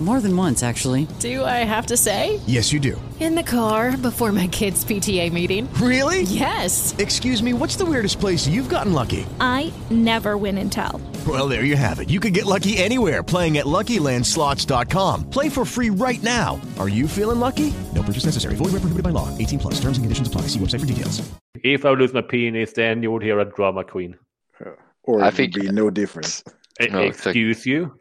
More than once, actually. Do I have to say? Yes, you do. In the car before my kids' PTA meeting. Really? Yes. Excuse me, what's the weirdest place you've gotten lucky? I never win and tell. Well, there you have it. You can get lucky anywhere playing at LuckyLandSlots.com. Play for free right now. Are you feeling lucky? No purchase necessary. Void where prohibited by law. 18 plus. Terms and conditions apply. See website for details. If I lose my penis, then you would hear a drama queen. Or I it think- would be no difference. No, exactly. Excuse you?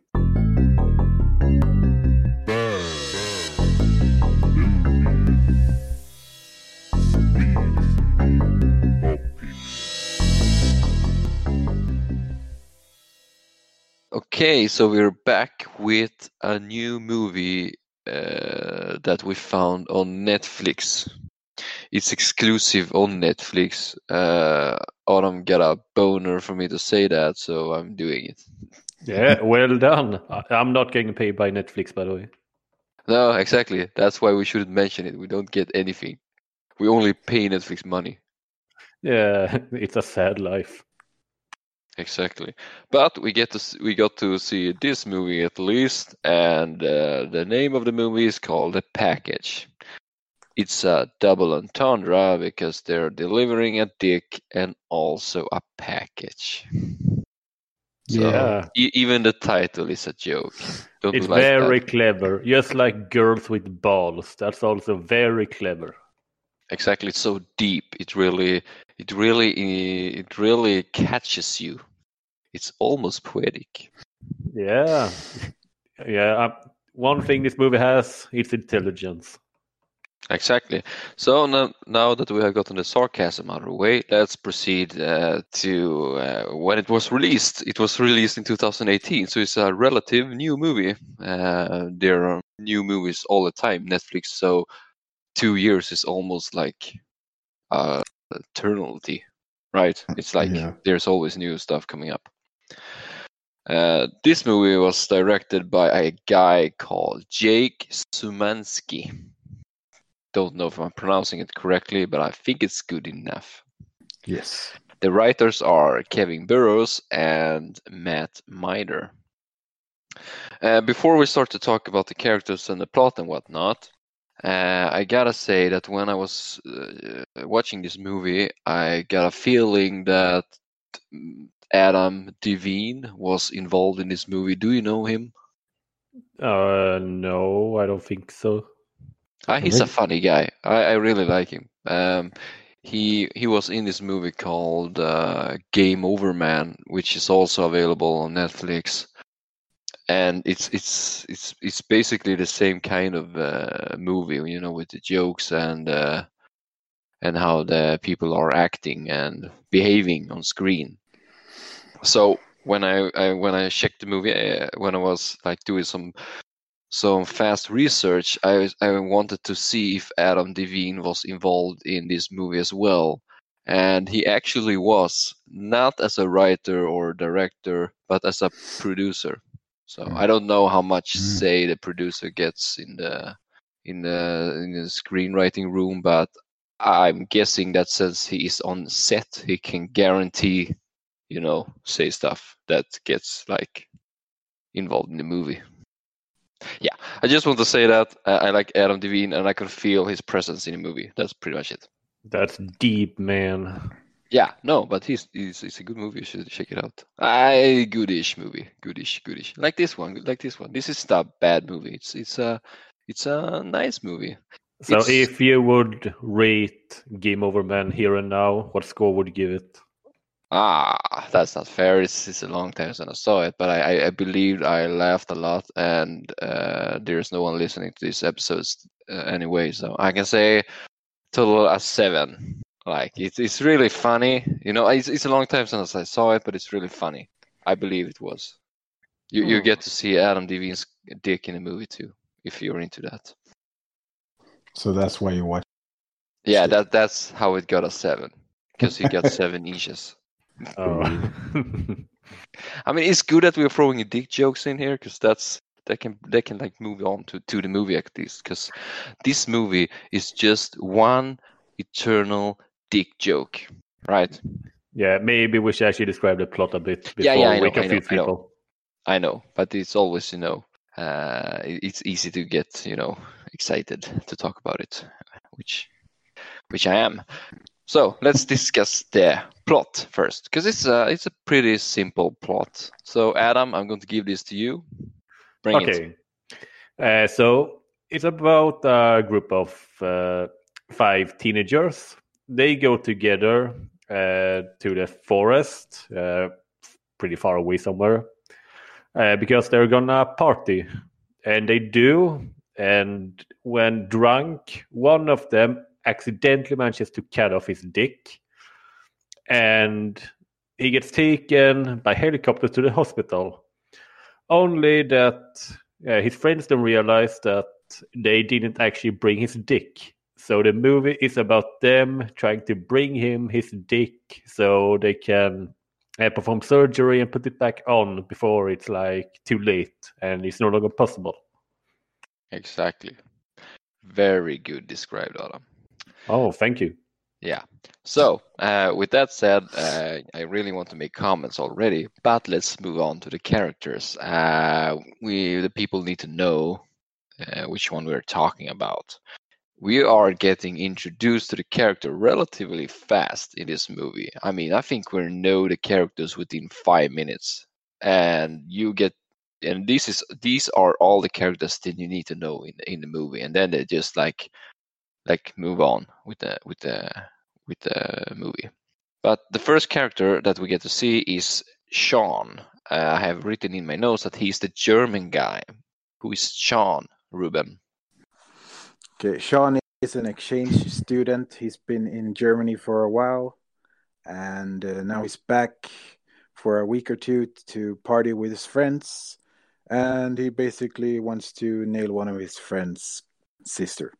Okay, so we're back with a new movie uh, that we found on Netflix. It's exclusive on Netflix. Uh, Autumn got a boner for me to say that, so I'm doing it. Yeah, well done. I'm not getting paid by Netflix, by the way. No, exactly. That's why we shouldn't mention it. We don't get anything. We only pay Netflix money. Yeah, it's a sad life. Exactly. But we get to we got to see this movie at least, and uh, the name of the movie is called The Package. It's a double entendre because they're delivering a dick and also a package. So, Yeah. e- even the title is a joke. Don't It's like that? very clever. Just like girls with balls. That's also very clever. Exactly. It's so deep. It really, it really, it really catches you. It's almost poetic. Yeah. Yeah. uh, one thing this movie has is intelligence. Exactly. So now, now that we have gotten the sarcasm out of the way, let's proceed uh, to uh, when it was released. It was released in 2018, so it's a relative new movie. Uh, there are new movies all the time, Netflix. So two years is almost like uh, eternity, right? It's like Yeah. there's always new stuff coming up. Uh, this movie was directed by a guy called Jake Szymanski don't know if I'm pronouncing it correctly, but I think it's good enough. Yes. The writers are Kevin Burrows and Matt Mider. Uh, before we start to talk about the characters and the plot and whatnot, uh, I gotta say that when I was uh, watching this movie, I got a feeling that Adam Devine was involved in this movie. Do you know him? Uh, no, I don't think so. Ah, he's a funny guy. I, I really like him. Um, he he was in this movie called uh, Game Over Man, which is also available on Netflix. And it's it's it's it's basically the same kind of uh, movie, you know, with the jokes and uh, and how the people are acting and behaving on screen. So when I, I when I checked the movie, when I was like doing some some fast research, I I wanted to see if Adam Devine was involved in this movie as well, and he actually was not as a writer or director, but as a producer. So Mm. I don't know how much Mm. say the producer gets in the in the in the screenwriting room, but I'm guessing that since he is on set, he can guarantee, you know, say stuff that gets like involved in the movie. Yeah, I just want to say that uh, I like Adam Devine and I can feel his presence in the movie. That's pretty much it. That's deep, man. Yeah, no, but he's he's it's a good movie. You should check it out. I goodish movie, goodish, goodish. Like this one, like this one. This is not a bad movie. It's it's a it's a nice movie. So It's- if you would rate Game Over Man here and now, what score would you give it? Ah, that's not fair. It's, it's a long time since I saw it, but I, I, I believed I laughed a lot, and uh, there's no one listening to these episodes uh, anyway, so I can say total a seven. Like it's it's really funny. You know, it's it's a long time since I saw it, but it's really funny. I believe it was. You you get to see Adam Devine's dick in a movie too, if you're into that. So that's why you watch. Yeah, that that's how it got a seven, because he got seven inches. Oh. I mean, it's good that we're throwing dick jokes in here because that's that can they can like move on to to the movie at least because this movie is just one eternal dick joke, right? Yeah, maybe we should actually describe the plot a bit before Yeah, yeah, I we know, I know, confuse I know. people. I know, but it's always you know, uh, it's easy to get you know excited to talk about it, which which I am. So let's discuss the plot first, because it's a it's a pretty simple plot. So Adam, I'm going to give this to you. Bring. Okay. Uh, so it's about a group of uh, five teenagers. They go together uh, to the forest, uh, pretty far away somewhere, uh, because they're gonna party. And they do. And when drunk, one of them accidentally manages to cut off his dick. And he gets taken by helicopter to the hospital. Only that uh, his friends don't realize that they didn't actually bring his dick. So the movie is about them trying to bring him his dick so they can uh, perform surgery and put it back on before it's like too late and it's no longer possible. Exactly. Very good described, Adam. Oh, thank you. Yeah. So, uh, with that said, uh, I really want to make comments already, but let's move on to the characters. Uh, we, the people, need to know uh, which one we're talking about. We are getting introduced to the character relatively fast in this movie. I mean, I think we know the characters within five minutes, and you get, and this is these are all the characters that you need to know in in the movie, and then they just like like move on with the with the with the movie. But the first character that we get to see is Sean. Uh, I have written in my notes that he's the German guy. Who is Sean Ruben? Okay, Sean is an exchange student. He's been in Germany for a while, and uh, now he's back for a week or two to party with his friends. And he basically wants to nail one of his friends' sister.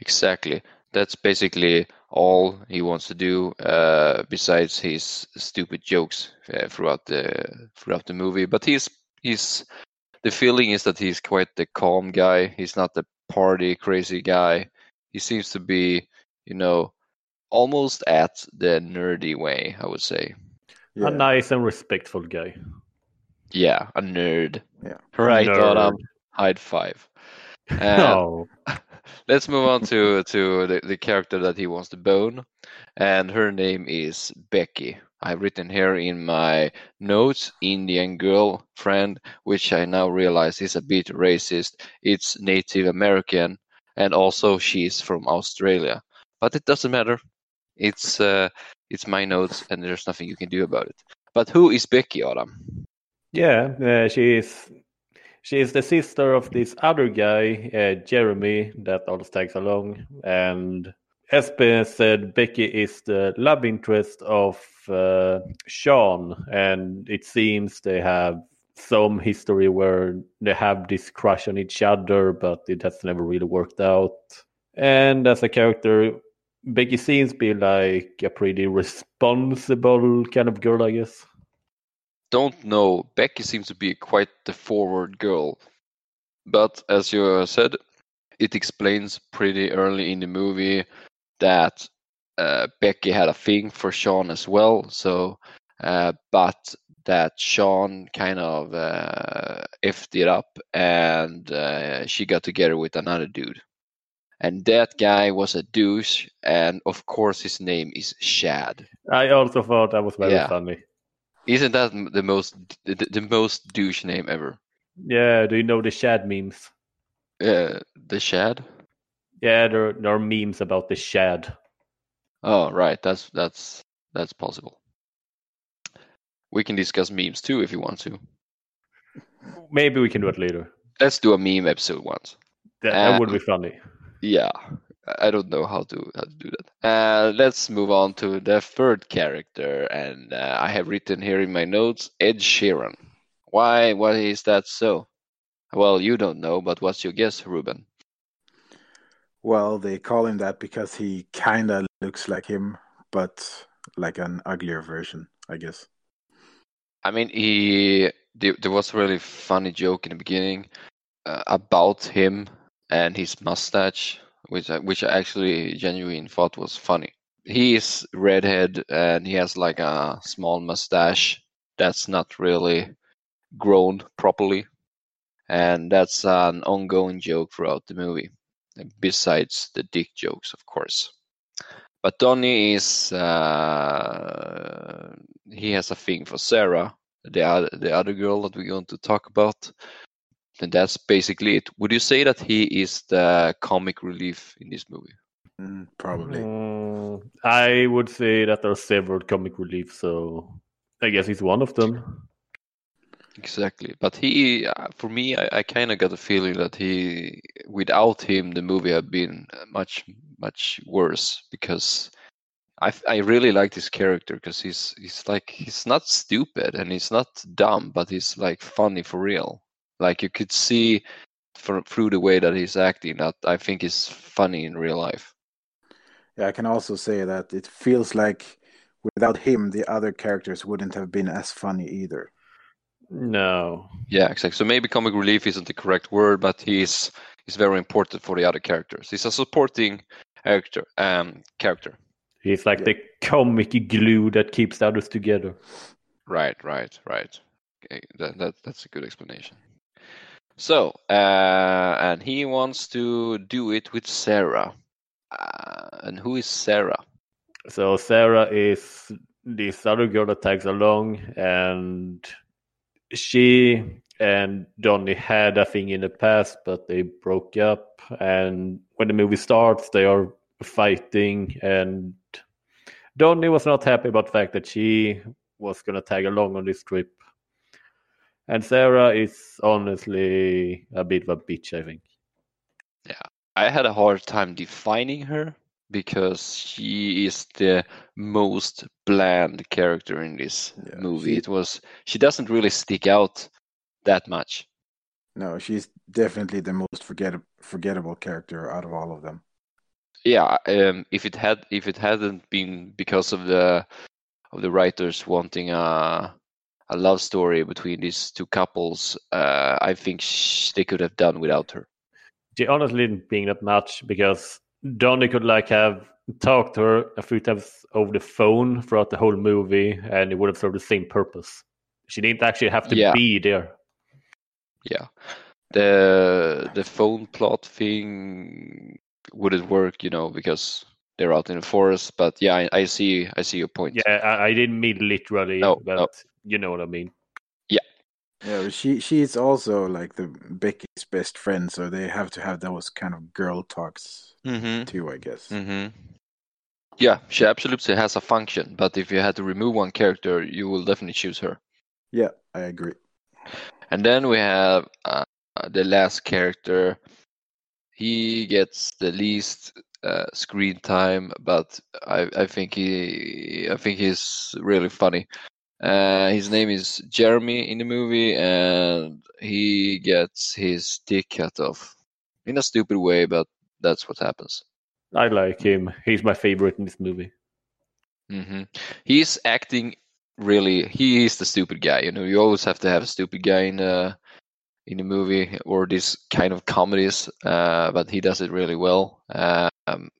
Exactly. That's basically all he wants to do. Uh, besides his stupid jokes uh, throughout the throughout the movie, but he's he's the feeling is that he's quite the calm guy. He's not the party crazy guy. He seems to be, you know, almost at the nerdy way. I would say. Yeah. A nice and respectful guy. Yeah, a nerd. Yeah. Right, Nerd. Adam. High five. Uh, no. let's move on to to the, the character that he wants to bone and her name is becky. I've written here in my notes indian girl friend which i now realize is a bit racist. It's native american and also she's from australia. But it doesn't matter. It's uh it's my notes and there's nothing you can do about it. But who is becky adam? Yeah, uh, she is. She is the sister of this other guy, uh, Jeremy, that always tags along. And Espen said Becky is the love interest of uh, Sean, and it seems they have some history where they have this crush on each other, but it has never really worked out. And as a character, Becky seems to be like a pretty responsible kind of girl, I guess. Don't know. Becky seems to be quite the forward girl. But as you said, it explains pretty early in the movie that uh, Becky had a thing for Sean as well. So, uh, but that Sean kind of uh, effed it up and uh, she got together with another dude. And that guy was a douche, and of course his name is Chad. I also thought that was very Yeah. funny. Isn't that the most the, the most douche name ever? Yeah, do you know the Chad memes? Uh, the Chad? Yeah, there, there are memes about the Chad. Oh, right. That's that's that's possible. We can discuss memes too if you want to. Maybe we can do it later. Let's do a meme episode once. That, that would be funny. Yeah, I don't know how to how to do that. Uh, let's move on to the third character, and uh, I have written here in my notes Ed Sheeran. Why? Why is that so? Well, you don't know, but what's your guess, Ruben? Well, they call him that because he kind of looks like him, but like an uglier version, I guess. I mean, he there, there was a really funny joke in the beginning uh, about him and his mustache, which I, which I actually genuinely thought was funny. he is redhead and he has like a small mustache that's not really grown properly, and that's an ongoing joke throughout the movie. Besides the dick jokes, of course. But Donnie is uh, he has a thing for Sarah, the other the other girl that we're going to talk about, and that's basically it. Would you say that he is the comic relief in this movie? Mm, probably. Mm, I would say that there are several comic reliefs, so I guess he's one of them. Exactly, but he, uh, for me, I, I kind of got a feeling that he, without him, the movie had been much, much worse because I, I really like this character because he's, he's like, he's not stupid and he's not dumb, but he's like funny for real. Like you could see for, through the way that he's acting that I think is funny in real life. Yeah, I can also say that it feels like without him, the other characters wouldn't have been as funny either. No. Yeah, exactly. So maybe comic relief isn't the correct word, but he's he's very important for the other characters. He's a supporting character. Um, character. He's like the comic glue that keeps the others together. Right, right, right. Okay, that, that that's a good explanation. So, uh, and he wants to do it with Sarah. Uh, and who is Sarah? So Sarah is this other girl that tags along, and she and Donnie had a thing in the past, but they broke up. And when the movie starts, they are fighting, and Donnie was not happy about the fact that she was going to tag along on this trip. And Sarah is honestly a bit of a bitch, I think. Yeah, I had a hard time defining her because she is the most bland character in this Yeah, movie. she- It was she doesn't really stick out that much. No, she's definitely the most forget forgettable character out of all of them. Yeah, um, if it had if it hadn't been because of the of the writers wanting a a love story between these two couples, uh, I think sh- they could have done without her. She honestly didn't bring that much because Donnie could like have talked to her a few times over the phone throughout the whole movie, and it would have served the same purpose. She didn't actually have to Yeah. be there. Yeah, the the phone plot thing wouldn't work, you know, because they're out in the forest. But yeah, I, I see I see your point. Yeah, I, I didn't mean literally, No, but no. You know what I mean. Yeah, but she she's also like the Becky's best friend, so they have to have those kind of girl talks Mm-hmm. too, I guess. Mm-hmm. Yeah, she absolutely has a function, but if you had to remove one character, you will definitely choose her. Yeah, I agree. And then we have uh, the last character. He gets the least uh, screen time, but I, I think he I think he's really funny. Uh, his name is Jeremy in the movie, and he gets his dick cut off in a stupid way, but that's what happens. I like him. He's my favorite in this movie. Mm-hmm. He's acting really. He is the stupid guy. You know, you always have to have a stupid guy in a in a movie or this kind of comedies. Uh, but he does it really well. Um,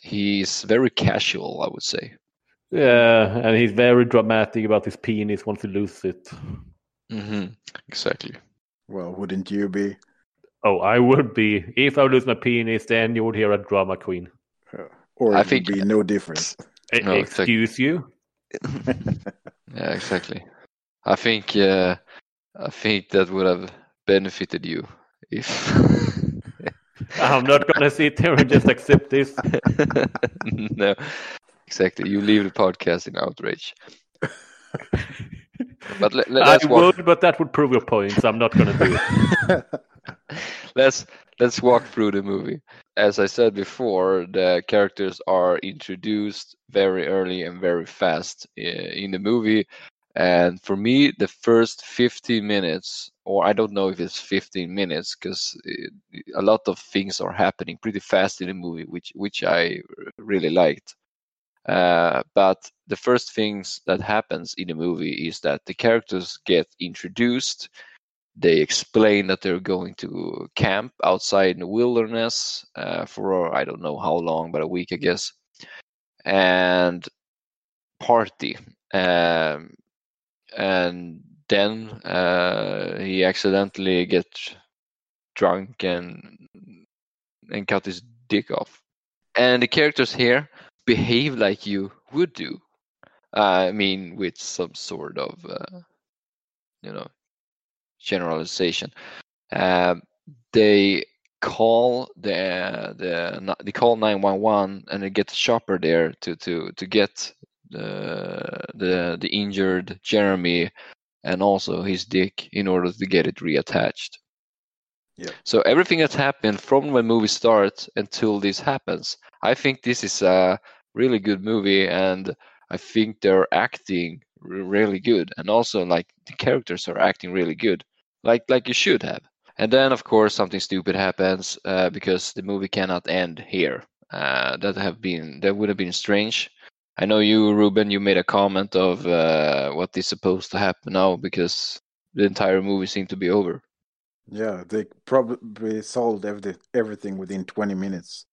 he's very casual, I would say. Yeah, and he's very dramatic about his penis once he loses it. Mm-hmm. Exactly. Well, wouldn't you be? Oh, I would be. If I lose my penis, then you would hear a drama queen. Uh, Or I it think- would be no difference. No, it's like- Excuse you? Yeah, exactly. I think uh, I think that would have benefited you if. I'm not gonna sit here and just accept this. no, exactly. You leave the podcast in outrage. But let, let, I walk. would, but that would prove your point, so I'm not gonna do it. let's let's walk through the movie. As I said before, the characters are introduced very early and very fast eh, in the movie. And for me, the first 15 minutes, or I don't know if it's 15 minutes, because eh, a lot of things are happening pretty fast in the movie, which which I really liked. Uh, but the first things that happens in the movie is that the characters get introduced they explain that they're going to camp outside in the wilderness uh, for I don't know how long, but a week, I guess. and party. Um, and then uh, he accidentally gets drunk and and cut his dick off. And the characters here behave like you would do. I mean, with some sort of, uh, you know, generalization. Um, they call the the they call 911 and they get the chopper there to to to get the the the injured Jeremy and also his dick in order to get it reattached. Yeah. So everything that's happened from when the movie starts until this happens, I think this is a really good movie, and I think they're acting really good, and also like the characters are acting really good, like like you should have. And then of course something stupid happens uh, because the movie cannot end here. Uh, that have been that would have been strange. I know you, Ruben. You made a comment of uh, what is supposed to happen now because the entire movie seemed to be over. Yeah, they probably solved every, everything within 20 minutes.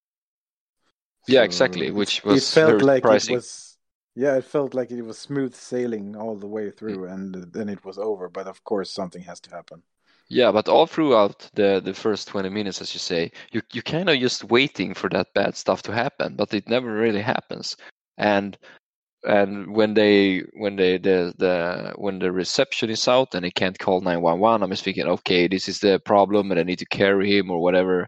Yeah, So exactly, which was it felt like surprising. it was yeah, it felt like it was smooth sailing all the way through Mm. and then it was over, but of course something has to happen. Yeah, but all throughout the the first 20 minutes, as you say, you you kind of just waiting for that bad stuff to happen, but it never really happens. And and when they when they the the when the reception is out and they can't call 911, I'm thinking, okay, this is the problem, and I need to carry him or whatever.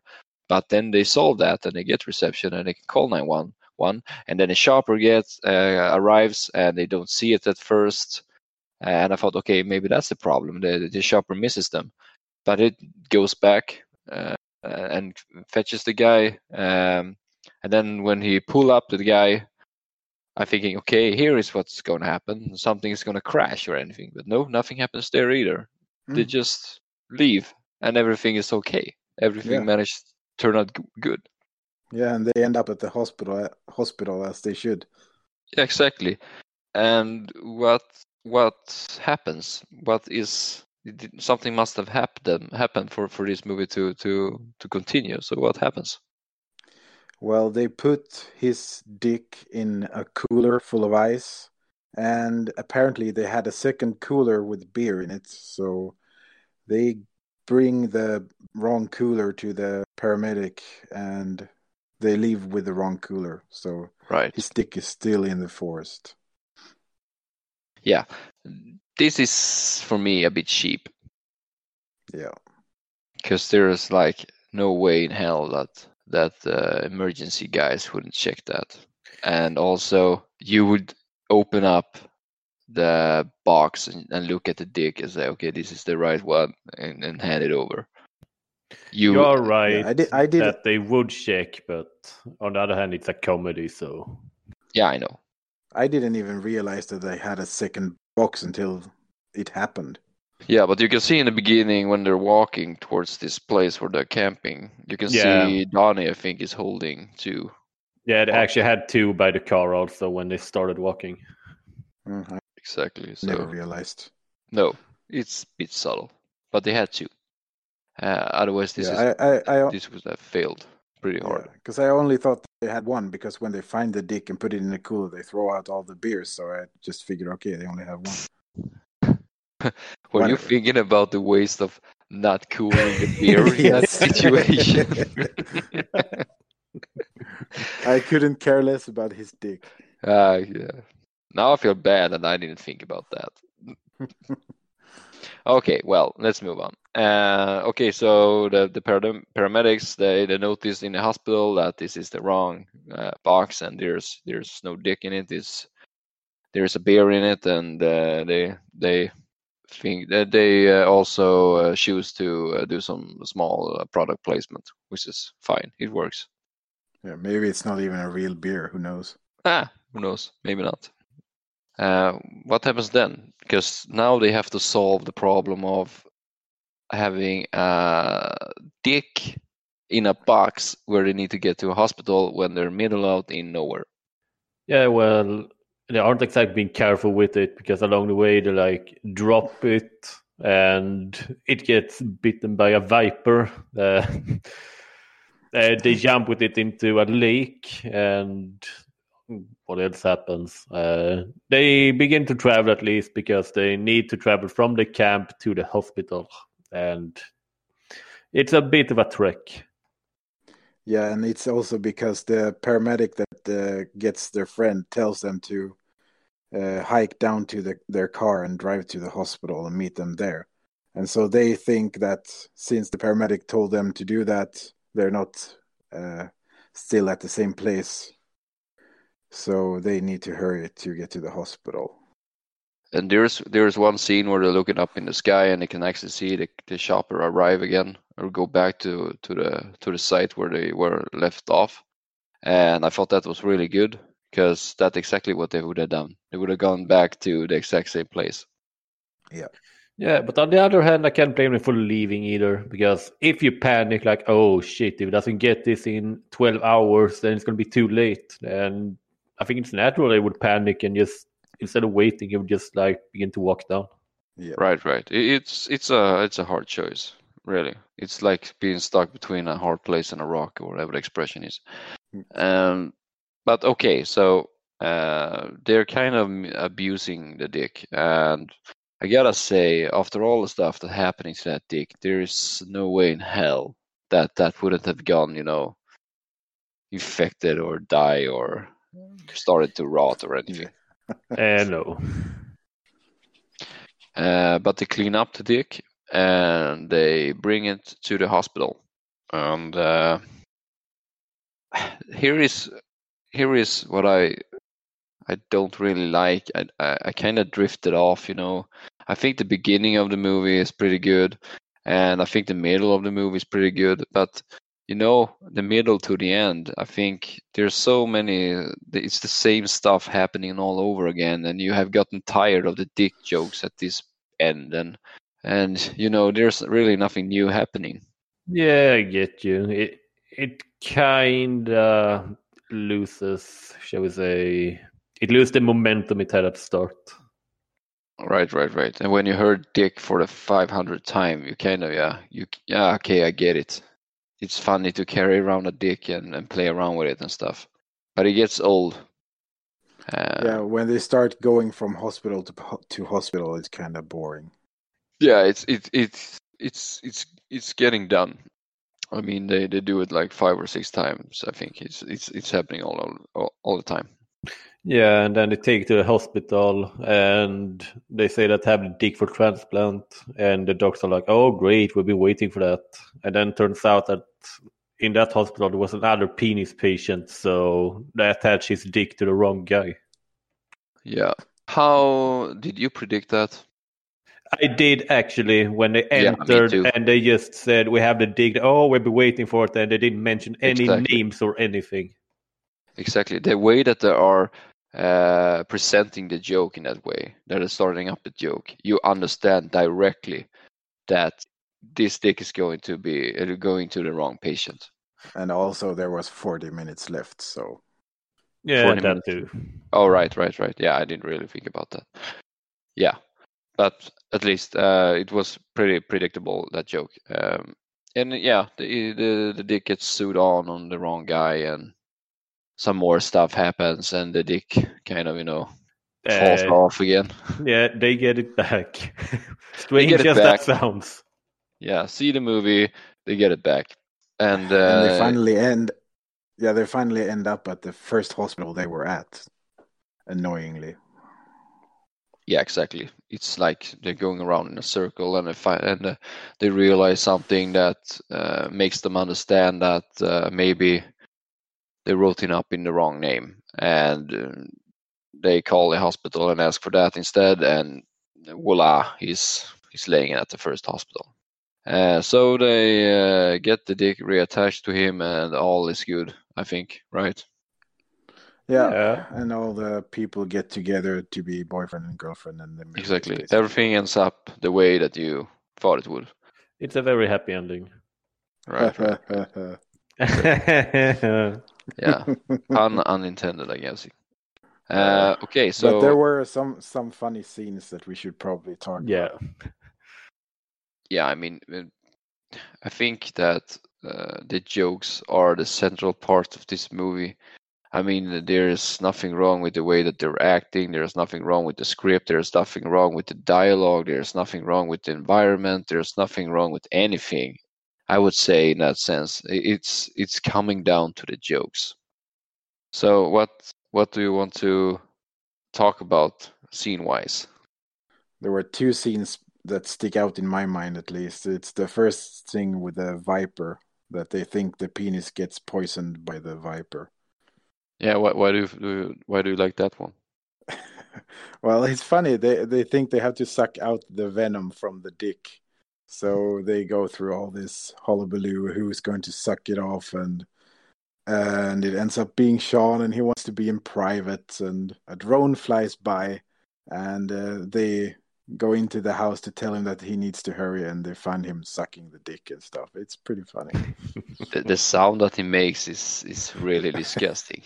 But then they solve that and they get reception and they can call 911, and then a shopper gets uh, arrives and they don't see it at first. And I thought, okay, maybe that's the problem. The the shopper misses them but it goes back uh, and fetches the guy. Um, and then when he pull up the guy, I'm thinking, okay, here is what's going to happen. Something is going to crash or anything. But no, nothing happens there either. They Mm. just leave, and everything is okay. Everything Yeah. managed to turn out g- good. Yeah, and they end up at the hospital hospital as they should. Yeah, exactly. And what what happens? What is something must have happened happened for for this movie to to to continue. So what happens? Well, they put his dick in a cooler full of ice, and apparently they had a second cooler with beer in it. So they bring the wrong cooler to the paramedic, and they leave with the wrong cooler. So Right. his dick is still in the forest. Yeah. This is for me a bit cheap Yeah. because there's like no way in hell that that uh, emergency guys wouldn't check that. And also you would open up the box and, and look at the dick and say, okay, this is the right one and, and hand it over. You, You are right I did- I did- that they would check, but on the other hand, it's a comedy, so yeah, I know. I didn't even realize that they had a second box until it happened. Yeah, but you can see in the beginning when they're walking towards this place where they're camping, you can Yeah. see Donnie, I think, is holding two. yeah, they actually had two by the car also when they started walking. Mm, I Exactly. So never realized. no, it's a bit subtle, but they had two. Uh, otherwise, this yeah, is I, I, I, this would have failed pretty hard. because I only thought they had one because when they find the dick and put it in the cooler, they throw out all the beers. So I just figured, okay, they only have one. Were you Whatever. thinking about the waste of not cooling the beer in that situation? I couldn't care less about his dick. uh, yeah. Now I feel bad that I didn't think about that. Okay, well, let's move on. Uh, okay, so the the param- paramedics they, they notice in the hospital that this is the wrong uh, box and there's there's no dick in it. There's there's a beer in it, and uh, they they think that they uh, also uh, choose to uh, do some small uh, product placement, which is fine. It works. Yeah, maybe it's not even a real beer. Who knows? Ah, who knows? Maybe not. Uh, what happens then? Because now they have to solve the problem of having a dick in a box where they need to get to a hospital when they're middle out in nowhere. Yeah, well, they aren't exactly being careful with it because along the way they like drop it and it gets bitten by a viper. Uh, uh, they jump with it into a lake and what else happens? Uh, they begin to travel at least because they need to travel from the camp to the hospital, and it's a bit of a trek. Yeah, and it's also because the paramedic that uh, gets their friend tells them to uh, hike down to the, their car and drive to the hospital and meet them there. And so they think that since the paramedic told them to do that, they're not uh, still at the same place. So they need to hurry to get to the hospital. And there's there's one scene where they're looking up in the sky and they can actually see the, the chopper arrive again or go back to, to the to the site where they were left off. And I thought that was really good because that's exactly what they would have done. They would have gone back to the exact same place. Yeah. Yeah, but on the other hand, I can't blame them for leaving either because if you panic, like, oh shit, if it doesn't get this in 12 hours, then it's going to be too late. And I think it's natural they would panic and just, instead of waiting, it would just like begin to walk down. Yeah. Right, right. It's it's a it's a hard choice, really. It's like being stuck between a hard place and a rock, or whatever the expression is. Um, but okay, so uh, they're kind of abusing the dick, and I gotta say, after all the stuff that happening to that dick, there is no way in hell that that wouldn't have gone, you know, infected or die or started to rot or anything. Uh, no. Uh, but they clean up the dick and they bring it to the hospital. And uh, here is here is what I I don't really like. I I, I kind of drifted off. You know, I think the beginning of the movie is pretty good, and I think the middle of the movie is pretty good. But you know, the middle to the end, I think there's so many. It's the same stuff happening all over again, and you have gotten tired of the dick jokes at this end, and and you know, there's really nothing new happening. Yeah, I get you. It it kind of loses, shall we say, it loses the momentum it had at the start. Right, right, right. And when you heard Dick for the 500th time, you kind of, yeah, you, yeah, okay, I get it. It's funny to carry around a dick and, and play around with it and stuff. But it gets old. Uh, yeah, when they start going from hospital to to hospital, it's kind of boring. yeah, it's it, it's it's it's it's getting done. I mean, they, they do it like five or six times. I think it's it's it's happening all all, all the time. Yeah, and then they take to the hospital and they say that have the dick for transplant, and the doctors are like, "Oh, great, we've been waiting for that." And then turns out that in that hospital there was another penis patient, so they attached his dick to the wrong guy. Yeah. How did you predict that? I did actually when they Yeah, entered too. and they just said we have the dig. Oh, we've been waiting for it, and they didn't mention any Exactly. names or anything. Exactly. The way that they are uh, presenting the joke in that way, that is starting up the joke, you understand directly that this dick is going to be uh, going to the wrong patient. And also, there was 40 minutes left, so Yeah, 40 that minutes. too. Oh, right, right, right. Yeah, I didn't really think about that. Yeah, but at least uh, it was pretty predictable that joke. Um, and yeah, the, the the dick gets sued on on the wrong guy, and some more stuff happens, and the dick kind of you know falls Uh, off again. Yeah, they get it back. Strange as back. that sounds. Yeah, see the movie, they get it back, and, uh, and they finally end. Yeah, they finally end up at the first hospital they were at. Annoyingly, yeah, exactly. It's like they're going around in a circle, and they find, and uh, they realize something that uh, makes them understand that uh, maybe they wrote it up in the wrong name, and uh, they call the hospital and ask for that instead, and voila, he's he's laying at the first hospital. Uh, so they uh, get the dick reattached to him, and all is good. I think, right? Yeah. Yeah. And all the people get together to be boyfriend and girlfriend, and the movie is Exactly. basically- Everything ends up the way that you thought it would. It's a very happy ending. Right. right. Yeah. Pun unintended, I guess. Uh, okay, so but there were some some funny scenes that we should probably talk yeah. about. yeah, I mean, uh, I think that uh, the jokes are the central part of this movie. I mean, there's nothing wrong with the way that they're acting. There's nothing wrong with the script. There's nothing wrong with the dialogue. There's nothing wrong with the environment. There's nothing wrong with anything. I would say in that sense, it's it's coming down to the jokes. So what what do you want to talk about scene wise? There were two scenes that stick out in my mind, at least. It's the first thing with the viper that they think the penis gets poisoned by the viper. Yeah, why, why do you, do you why do you like that one? well, it's funny. They they think they have to suck out the venom from the dick, so they go through all this hullabaloo. Who's going to suck it off, and and it ends up being Sean, and he wants to be in private. And a drone flies by, and uh, they go into the house to tell him that he needs to hurry, and they find him sucking the dick and stuff. It's pretty funny. the, the sound that he makes is is really disgusting.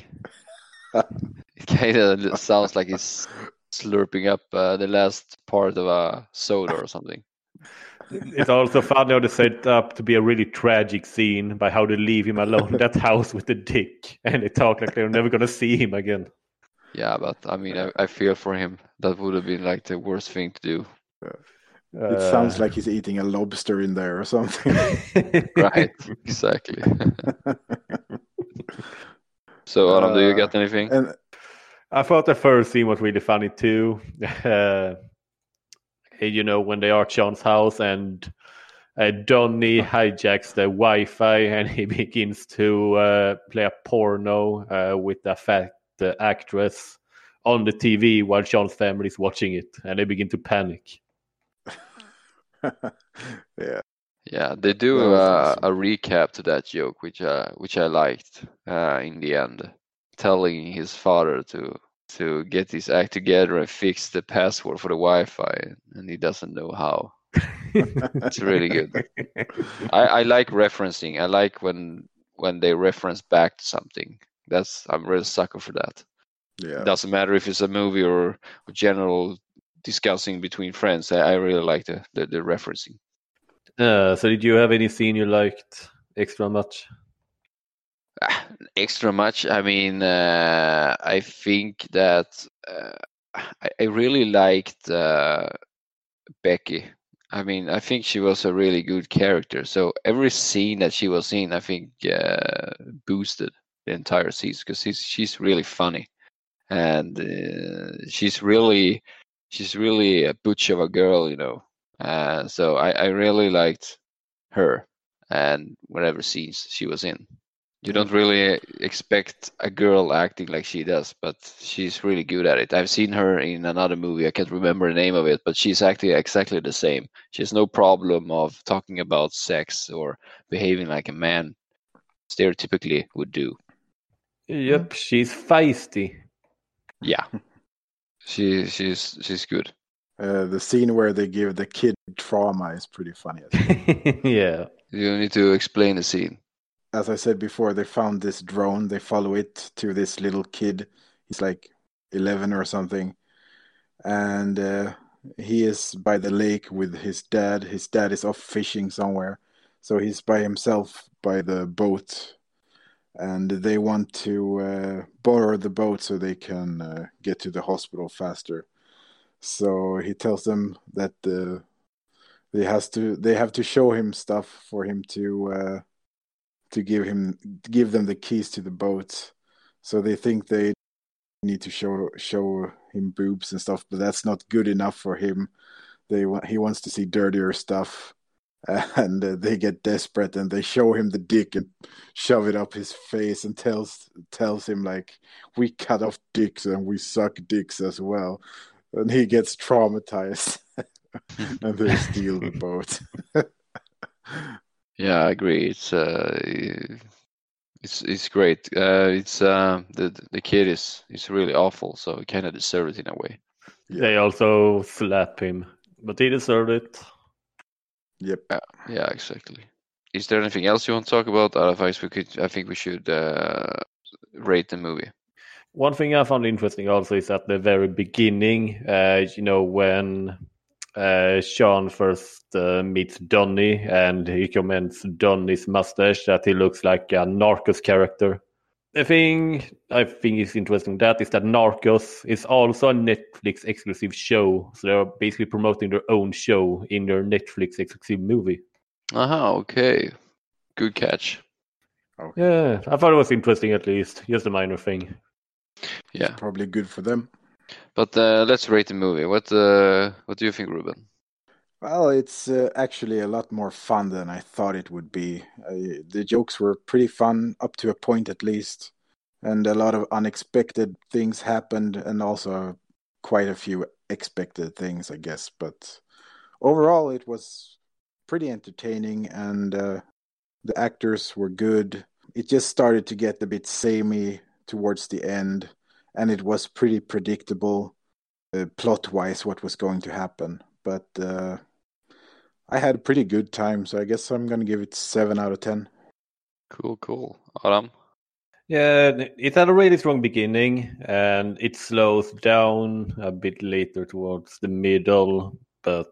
It kind of sounds like he's slurping up uh, the last part of a soda or something. It's also funny how they set up to be a really tragic scene by how they leave him alone in that house with the dick, and they talk like they're never gonna see him again. Yeah, but I mean, I, I feel for him. That would have been like the worst thing to do. It sounds like he's eating a lobster in there or something. right, exactly. So, Adam, do you got anything? and I thought the first scene was really funny too. Uh, you know, when they are at Sean's house and uh, Donnie hijacks the Wi-Fi and he begins to uh, play a porno uh, with a fat uh, actress on the TV while Sean's family is watching it, and they begin to panic. yeah, Yeah, they do uh, a recap to that joke, which uh, which I liked uh, in the end, telling his father to to get his act together and fix the password for the Wi-Fi, and he doesn't know how. It's really good. I, I like referencing. I like when when they reference back to something. That's I'm really sucker for that. yeah. It doesn't matter if it's a movie or, or general discussing between friends. I, I really like the, the, the referencing. Uh, so, did you have any scene you liked extra much? Ah, extra much. I mean, uh, I think that uh, I, I really liked uh, Becky. I mean, I think she was a really good character. So every scene that she was in, I think uh, boosted the entire season because she's she's really funny, and uh, she's really she's really a butch of a girl, you know. Uh, so I, I really liked her and whatever scenes she was in. You don't really expect a girl acting like she does, but she's really good at it. I've seen her in another movie. I can't remember the name of it, but she's acting exactly the same. She has no problem of talking about sex or behaving like a man stereotypically would do. Yep, she's feisty. Yeah, she she's she's good. Uh, the scene where they give the kid trauma is pretty funny. well. yeah. You need to explain the scene. As I said before, they found this drone. They follow it to this little kid. He's like 11 or something. And uh, he is by the lake with his dad. His dad is off fishing somewhere. So he's by himself by the boat. And they want to uh, borrow the boat so they can uh, get to the hospital faster. So he tells them that uh, they has to they have to show him stuff for him to uh, to give him give them the keys to the boat. So they think they need to show show him boobs and stuff, but that's not good enough for him. They he wants to see dirtier stuff, and uh, they get desperate and they show him the dick and shove it up his face and tells tells him like we cut off dicks and we suck dicks as well, and he gets traumatized, and they steal the boat. Yeah, I agree. It's uh, it's it's great. Uh, it's uh, the the kid is is really awful, so he kind of deserves it in a way. They also slap him, but he deserved it. Yep. Yeah, exactly. Is there anything else you want to talk about? Otherwise, we could. I think we should uh, rate the movie. One thing I found interesting also is at the very beginning, uh, you know, when uh, Sean first uh, meets Donnie and he comments Donnie's mustache that he looks like a Narcos character. the thing I think is interesting that is that Narcos is also a Netflix exclusive show. So they're basically promoting their own show in their Netflix exclusive movie. Aha, okay. Good catch. Okay. Yeah, I thought it was interesting at least. Just a minor thing. Yeah. Probably good for them. But uh, let's rate the movie. What uh, what do you think, Ruben? Well, it's uh, actually a lot more fun than I thought it would be. Uh, the jokes were pretty fun, up to a point at least, and a lot of unexpected things happened, and also quite a few expected things, I guess. But overall, it was pretty entertaining, and uh, the actors were good. It just started to get a bit samey towards the end, and it was pretty predictable uh, plot wise what was going to happen. But uh, I had a pretty good time, so I guess I'm gonna give it seven out of ten. Cool, cool. Adam? Yeah, it had a really strong beginning and it slows down a bit later towards the middle, but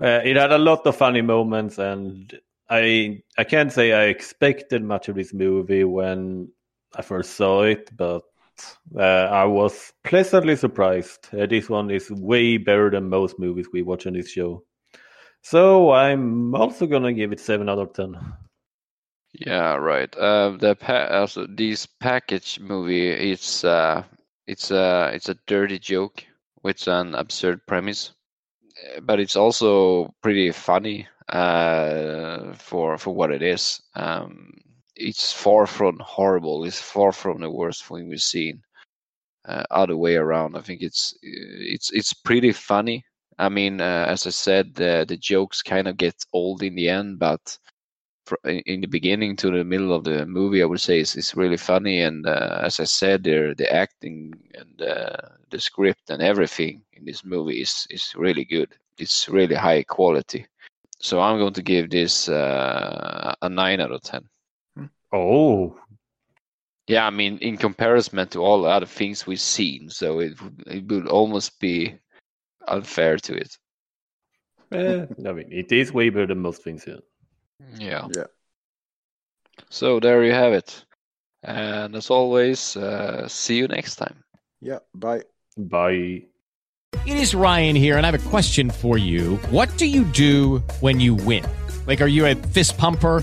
uh, it had a lot of funny moments and I I can't say I expected much of this movie when I first saw it, but uh, I was pleasantly surprised. Uh, this one is way better than most movies we watch on this show. So I'm also gonna give it seven out of ten. Yeah, right. Uh, the pa- also this package movie, it's uh, it's uh, it's a dirty joke with an absurd premise, Uh, but it's also pretty funny uh, for for what it is. Um, it's far from horrible. It's far from the worst thing we've seen. Uh, other way around, I think it's it's it's pretty funny. I mean, uh, as I said, the the jokes kind of get old in the end, but in the beginning to the middle of the movie, I would say it's, is really funny. And uh, as I said, there the acting and uh, the script and everything in this movie is is really good. It's really high quality. So I'm going to give this uh, a nine out of ten. Oh, Yeah, I mean, in comparison to all the other things we've seen, so it would- it would almost be unfair to it. eh, I mean it is way better than most things. Yeah. Yeah. Yeah. So there you have it. And as always, uh, see you next time. Yeah, bye. Bye. It is Ryan here, and I have a question for you. What do you do when you win? Like, are you a fist pumper?